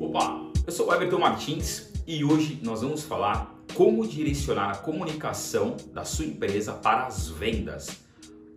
Opa, eu sou o Everton Martins e hoje nós vamos falar como direcionar a comunicação da sua empresa para as vendas.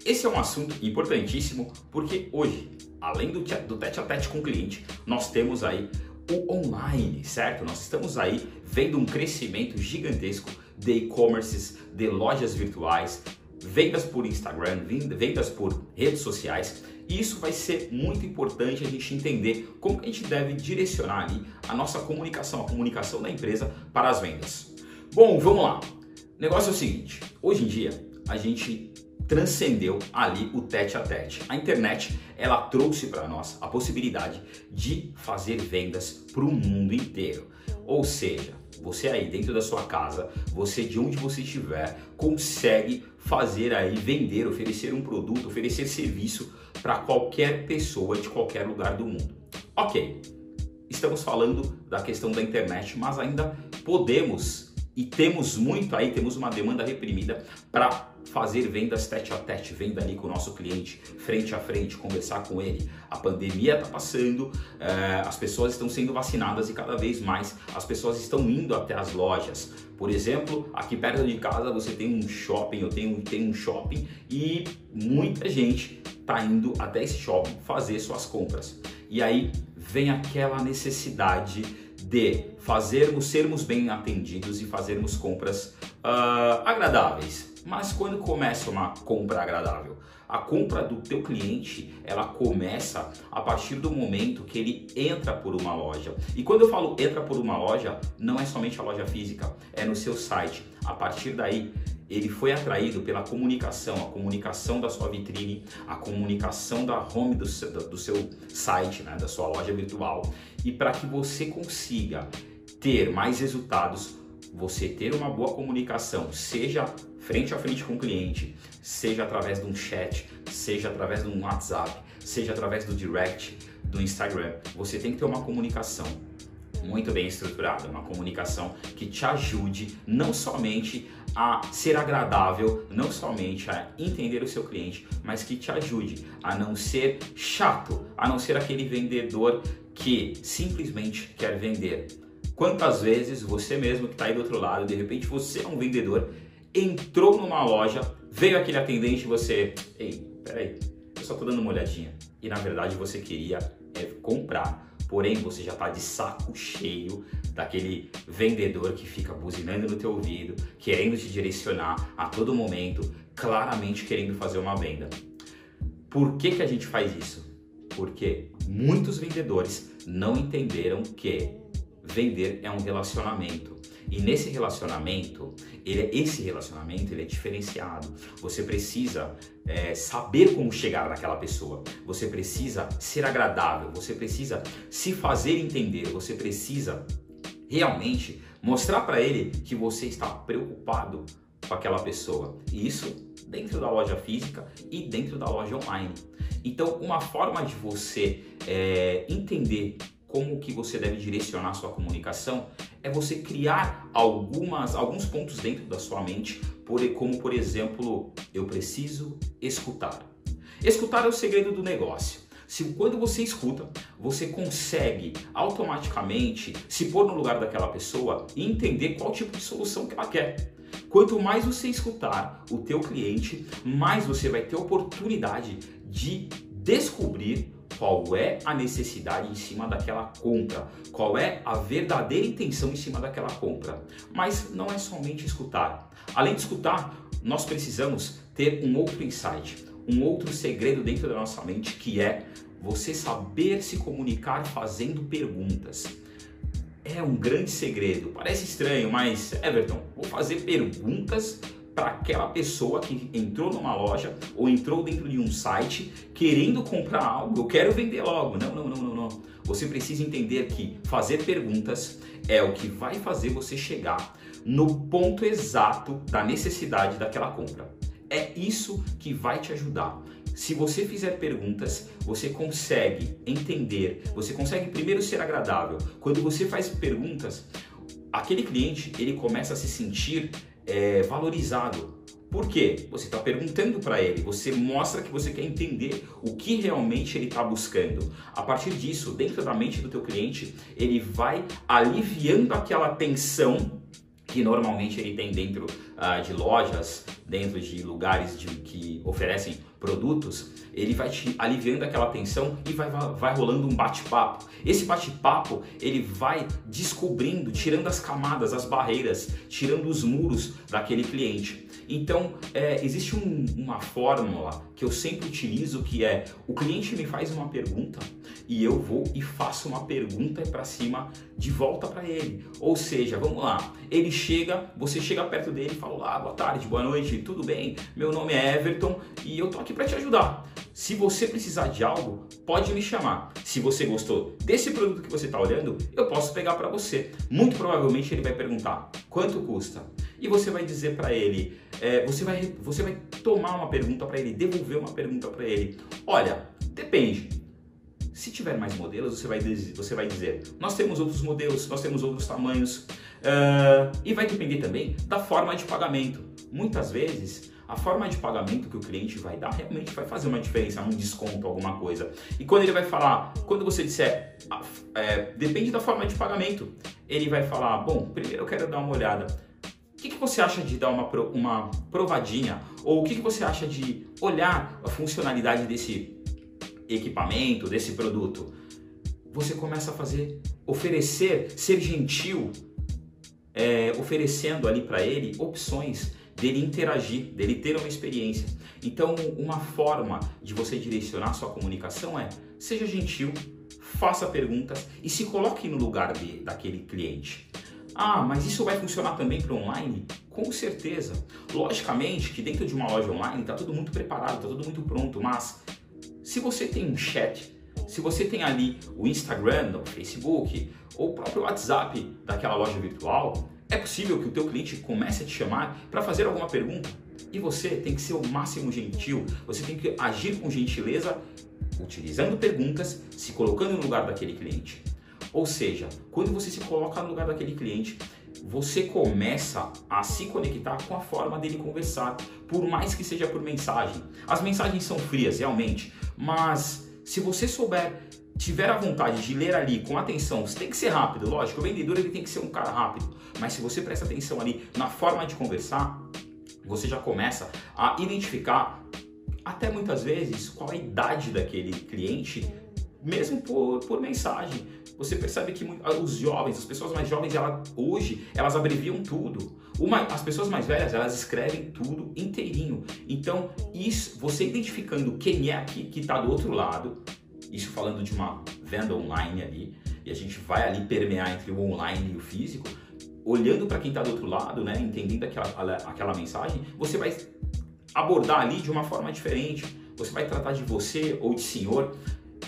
Esse é um assunto importantíssimo porque hoje, além do, do tete a tete com o cliente, nós temos aí o online, certo? Nós estamos aí vendo um crescimento gigantesco de e-commerces, de lojas virtuais, vendas por Instagram, vendas por redes sociais. E isso vai ser muito importante a gente entender como a gente deve direcionar ali a nossa comunicação, a comunicação da empresa para as vendas. Bom, vamos lá. O negócio é o seguinte: hoje em dia a gente transcendeu ali o tete a tete. A internet ela trouxe para nós a possibilidade de fazer vendas para o mundo inteiro. Ou seja, você aí dentro da sua casa, você de onde você estiver, consegue fazer aí vender, oferecer um produto, oferecer serviço para qualquer pessoa de qualquer lugar do mundo. Ok, estamos falando da questão da internet, mas ainda podemos e temos muito aí, temos uma demanda reprimida para fazer vendas tete a tete, venda ali com o nosso cliente, frente a frente, conversar com ele. A pandemia está passando, é, as pessoas estão sendo vacinadas e cada vez mais as pessoas estão indo até as lojas. Por exemplo, aqui perto de casa você tem um shopping, eu tenho, tenho um shopping e muita gente está indo até esse shopping fazer suas compras. E aí vem aquela necessidade de fazermos, sermos bem atendidos e fazermos compras uh, agradáveis mas quando começa uma compra agradável? A compra do teu cliente, ela começa a partir do momento que ele entra por uma loja. E quando eu falo entra por uma loja, não é somente a loja física, é no seu site. A partir daí, ele foi atraído pela comunicação, a comunicação da sua vitrine, a comunicação da home do seu, do seu site, né, da sua loja virtual. E para que você consiga ter mais resultados, você ter uma boa comunicação, seja frente a frente com o cliente, seja através de um chat, seja através de um WhatsApp, seja através do direct do Instagram, você tem que ter uma comunicação muito bem estruturada, uma comunicação que te ajude não somente a ser agradável, não somente a entender o seu cliente, mas que te ajude a não ser chato, a não ser aquele vendedor que simplesmente quer vender. Quantas vezes você mesmo que está aí do outro lado, de repente você é um vendedor entrou numa loja, veio aquele atendente e você, ei, peraí, eu só tô dando uma olhadinha. E na verdade você queria é, comprar. Porém, você já está de saco cheio daquele vendedor que fica buzinando no teu ouvido, querendo te direcionar a todo momento, claramente querendo fazer uma venda. Por que, que a gente faz isso? Porque muitos vendedores não entenderam que vender é um relacionamento. E nesse relacionamento, ele, é, esse relacionamento ele é diferenciado. Você precisa é, saber como chegar naquela pessoa. Você precisa ser agradável. Você precisa se fazer entender. Você precisa realmente mostrar para ele que você está preocupado com aquela pessoa. E isso dentro da loja física e dentro da loja online. Então, uma forma de você é, entender como que você deve direcionar sua comunicação é você criar algumas, alguns pontos dentro da sua mente, por, como por exemplo, eu preciso escutar. Escutar é o segredo do negócio. Se quando você escuta, você consegue automaticamente se pôr no lugar daquela pessoa e entender qual tipo de solução que ela quer. Quanto mais você escutar o teu cliente, mais você vai ter oportunidade de descobrir qual é a necessidade em cima daquela compra, qual é a verdadeira intenção em cima daquela compra. Mas não é somente escutar. Além de escutar, nós precisamos ter um outro insight, um outro segredo dentro da nossa mente que é você saber se comunicar fazendo perguntas. É um grande segredo. Parece estranho, mas Everton, vou fazer perguntas para aquela pessoa que entrou numa loja ou entrou dentro de um site querendo comprar algo, eu quero vender logo. Não, não, não, não, não. Você precisa entender que fazer perguntas é o que vai fazer você chegar no ponto exato da necessidade daquela compra. É isso que vai te ajudar. Se você fizer perguntas, você consegue entender, você consegue primeiro ser agradável. Quando você faz perguntas, aquele cliente ele começa a se sentir é, valorizado. Por quê? Você está perguntando para ele, você mostra que você quer entender o que realmente ele está buscando. A partir disso, dentro da mente do teu cliente, ele vai aliviando aquela tensão que normalmente ele tem dentro uh, de lojas, dentro de lugares de, que oferecem produtos, ele vai te aliviando aquela tensão e vai, vai rolando um bate-papo. Esse bate-papo ele vai descobrindo, tirando as camadas, as barreiras, tirando os muros daquele cliente. Então, é, existe um, uma fórmula que eu sempre utilizo que é o cliente me faz uma pergunta e eu vou e faço uma pergunta para cima de volta para ele. Ou seja, vamos lá, ele chega, você chega perto dele e fala: Olá, boa tarde, boa noite, tudo bem? Meu nome é Everton e eu tô aqui para te ajudar. Se você precisar de algo, pode me chamar. Se você gostou desse produto que você está olhando, eu posso pegar para você. Muito provavelmente ele vai perguntar quanto custa e você vai dizer para ele, é, você, vai, você vai tomar uma pergunta para ele, devolver uma pergunta para ele. Olha, depende. Se tiver mais modelos, você vai, dizer, você vai dizer, nós temos outros modelos, nós temos outros tamanhos, uh, e vai depender também da forma de pagamento. Muitas vezes, a forma de pagamento que o cliente vai dar realmente vai fazer uma diferença, um desconto, alguma coisa. E quando ele vai falar, quando você disser, é, depende da forma de pagamento, ele vai falar, bom, primeiro eu quero dar uma olhada que, que, você acha de dar uma, uma provadinha? Ou o que, que você acha de olhar a funcionalidade desse equipamento, desse produto? Você começa a fazer, oferecer, ser gentil, é, oferecendo ali para ele opções dele interagir, dele ter uma experiência. Então, uma forma de você direcionar sua comunicação é seja gentil, faça perguntas e se coloque no lugar de, daquele cliente. Ah, mas isso vai funcionar também para online? Com certeza. Logicamente que dentro de uma loja online está tudo muito preparado, está tudo muito pronto, mas se você tem um chat, se você tem ali o Instagram, o Facebook ou o próprio WhatsApp daquela loja virtual, é possível que o teu cliente comece a te chamar para fazer alguma pergunta. E você tem que ser o máximo gentil, você tem que agir com gentileza, utilizando perguntas, se colocando no lugar daquele cliente. Ou seja, quando você se coloca no lugar daquele cliente, você começa a se conectar com a forma dele conversar, por mais que seja por mensagem. As mensagens são frias, realmente, mas se você souber, tiver a vontade de ler ali com atenção, você tem que ser rápido, lógico, o vendedor ele tem que ser um cara rápido, mas se você presta atenção ali na forma de conversar, você já começa a identificar até muitas vezes qual a idade daquele cliente, mesmo por, por mensagem. Você percebe que os jovens, as pessoas mais jovens, ela, hoje, elas abreviam tudo. Uma, as pessoas mais velhas, elas escrevem tudo inteirinho. Então, isso, você identificando quem é aqui que está do outro lado, isso falando de uma venda online ali, e a gente vai ali permear entre o online e o físico, olhando para quem está do outro lado, né, entendendo aquela, aquela mensagem, você vai abordar ali de uma forma diferente. Você vai tratar de você ou de senhor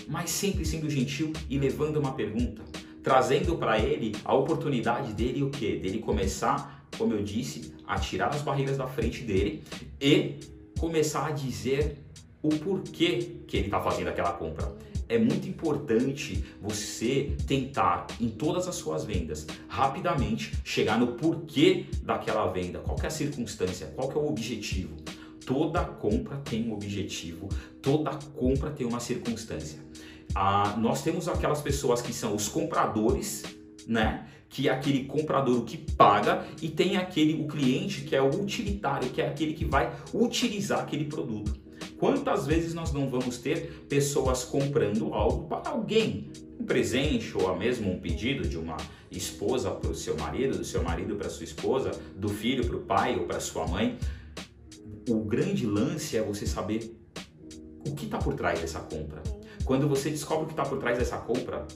mas sempre sendo gentil e levando uma pergunta, trazendo para ele a oportunidade dele o que? Dele começar, como eu disse, a tirar as barreiras da frente dele e começar a dizer o porquê que ele está fazendo aquela compra. É muito importante você tentar em todas as suas vendas rapidamente chegar no porquê daquela venda, qual é a circunstância, qual é o objetivo. Toda compra tem um objetivo, toda compra tem uma circunstância. Ah, nós temos aquelas pessoas que são os compradores, né? Que é aquele comprador que paga e tem aquele o cliente que é o utilitário, que é aquele que vai utilizar aquele produto. Quantas vezes nós não vamos ter pessoas comprando algo para alguém, um presente ou mesmo um pedido de uma esposa para o seu marido, do seu marido para sua esposa, do filho para o pai ou para sua mãe? o grande lance é você saber o que está por trás dessa compra. Quando você descobre o que está por trás dessa compra,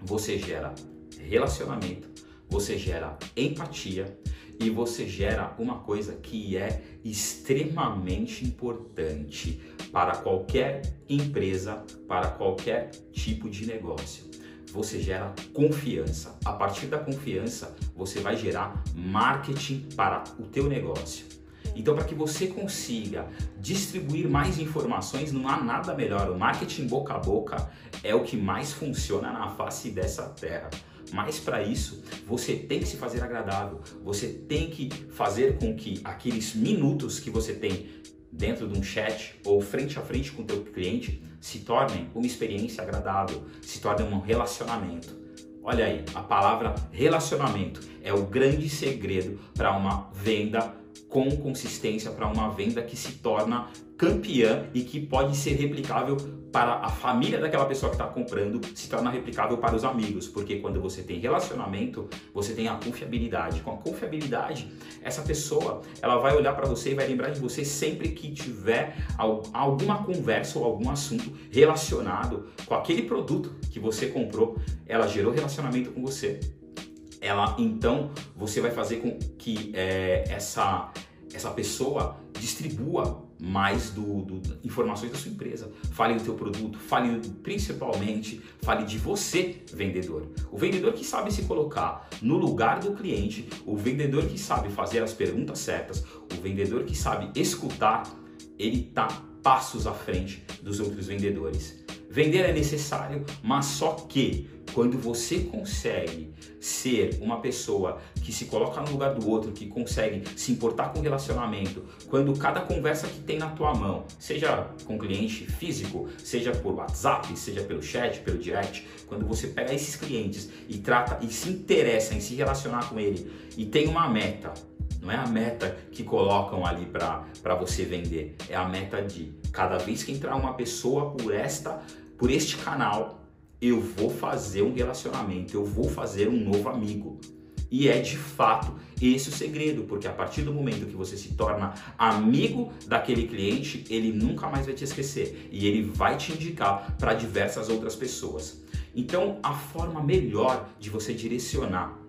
você gera relacionamento, você gera empatia e você gera uma coisa que é extremamente importante para qualquer empresa, para qualquer tipo de negócio. Você gera confiança. A partir da confiança, você vai gerar marketing para o teu negócio. Então, para que você consiga distribuir mais informações, não há nada melhor. O marketing boca a boca é o que mais funciona na face dessa terra. Mas para isso, você tem que se fazer agradável. Você tem que fazer com que aqueles minutos que você tem dentro de um chat ou frente a frente com o teu cliente se tornem uma experiência agradável, se tornem um relacionamento. Olha aí, a palavra relacionamento é o grande segredo para uma venda com consistência, para uma venda que se torna campeã e que pode ser replicável para a família daquela pessoa que está comprando, se torna replicável para os amigos, porque quando você tem relacionamento, você tem a confiabilidade. Com a confiabilidade, essa pessoa ela vai olhar para você e vai lembrar de você sempre que tiver alguma conversa ou algum assunto relacionado com aquele produto que você comprou, ela gerou relacionamento com você. Ela então você vai fazer com que é, essa essa pessoa distribua mais do, do, informações da sua empresa. Fale do teu produto, fale principalmente, fale de você, vendedor. O vendedor que sabe se colocar no lugar do cliente, o vendedor que sabe fazer as perguntas certas, o vendedor que sabe escutar, ele está passos à frente dos outros vendedores. Vender é necessário, mas só que quando você consegue ser uma pessoa que se coloca no lugar do outro, que consegue se importar com o relacionamento, quando cada conversa que tem na tua mão, seja com cliente físico, seja por WhatsApp, seja pelo chat, pelo direct, quando você pega esses clientes e trata e se interessa em se relacionar com ele e tem uma meta, não é a meta que colocam ali para você vender, é a meta de cada vez que entrar uma pessoa por esta por este canal, eu vou fazer um relacionamento, eu vou fazer um novo amigo. E é de fato esse o segredo, porque a partir do momento que você se torna amigo daquele cliente, ele nunca mais vai te esquecer e ele vai te indicar para diversas outras pessoas. Então, a forma melhor de você direcionar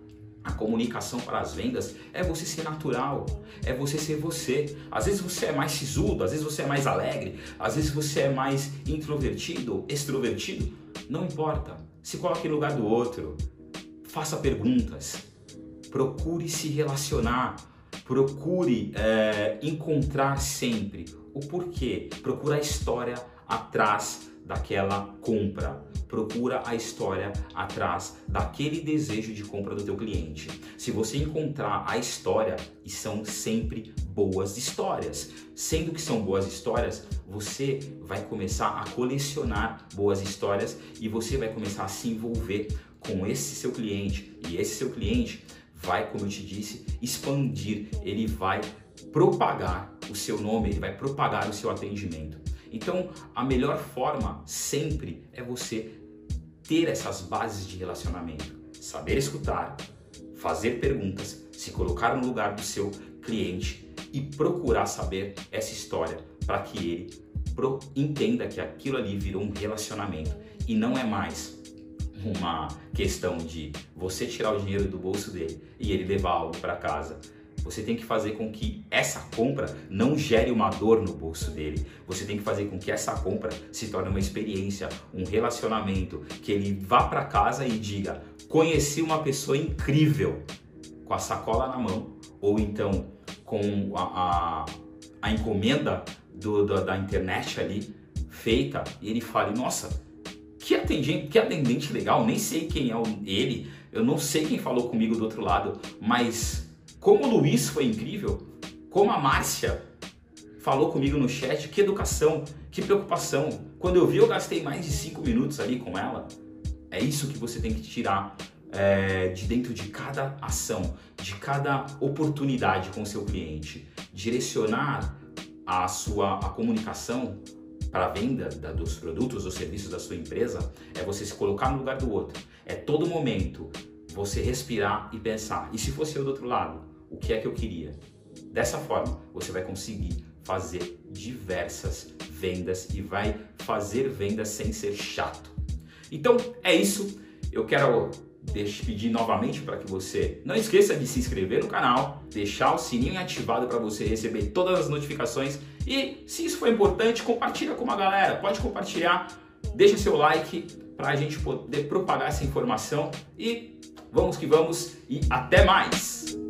a comunicação para as vendas é você ser natural, é você ser você. Às vezes você é mais sisudo, às vezes você é mais alegre, às vezes você é mais introvertido, extrovertido. Não importa. Se coloque no lugar do outro. Faça perguntas. Procure se relacionar. Procure é, encontrar sempre o porquê. Procure a história atrás daquela compra. Procura a história atrás daquele desejo de compra do teu cliente. Se você encontrar a história, e são sempre boas histórias, sendo que são boas histórias, você vai começar a colecionar boas histórias e você vai começar a se envolver com esse seu cliente. E esse seu cliente vai, como eu te disse, expandir, ele vai propagar o seu nome, ele vai propagar o seu atendimento. Então, a melhor forma sempre é você ter essas bases de relacionamento, saber escutar, fazer perguntas, se colocar no lugar do seu cliente e procurar saber essa história para que ele entenda que aquilo ali virou um relacionamento e não é mais uma questão de você tirar o dinheiro do bolso dele e ele levar algo para casa. Você tem que fazer com que essa compra não gere uma dor no bolso dele. Você tem que fazer com que essa compra se torne uma experiência, um relacionamento, que ele vá para casa e diga: "Conheci uma pessoa incrível", com a sacola na mão, ou então com a, a, a encomenda do, do, da internet ali feita, e ele fale: "Nossa, que atendente, que atendente legal, nem sei quem é ele, eu não sei quem falou comigo do outro lado, mas como o Luiz foi incrível, como a Márcia falou comigo no chat, que educação, que preocupação. Quando eu vi, eu gastei mais de cinco minutos ali com ela. É isso que você tem que tirar é, de dentro de cada ação, de cada oportunidade com o seu cliente. Direcionar a sua a comunicação para a venda da, dos produtos ou serviços da sua empresa é você se colocar no lugar do outro. É todo momento você respirar e pensar. E se fosse eu do outro lado? O que é que eu queria. Dessa forma, você vai conseguir fazer diversas vendas e vai fazer vendas sem ser chato. Então é isso. Eu quero pedir novamente para que você não esqueça de se inscrever no canal, deixar o sininho ativado para você receber todas as notificações e se isso for importante, compartilha com uma galera. Pode compartilhar, deixa seu like para a gente poder propagar essa informação e vamos que vamos e até mais.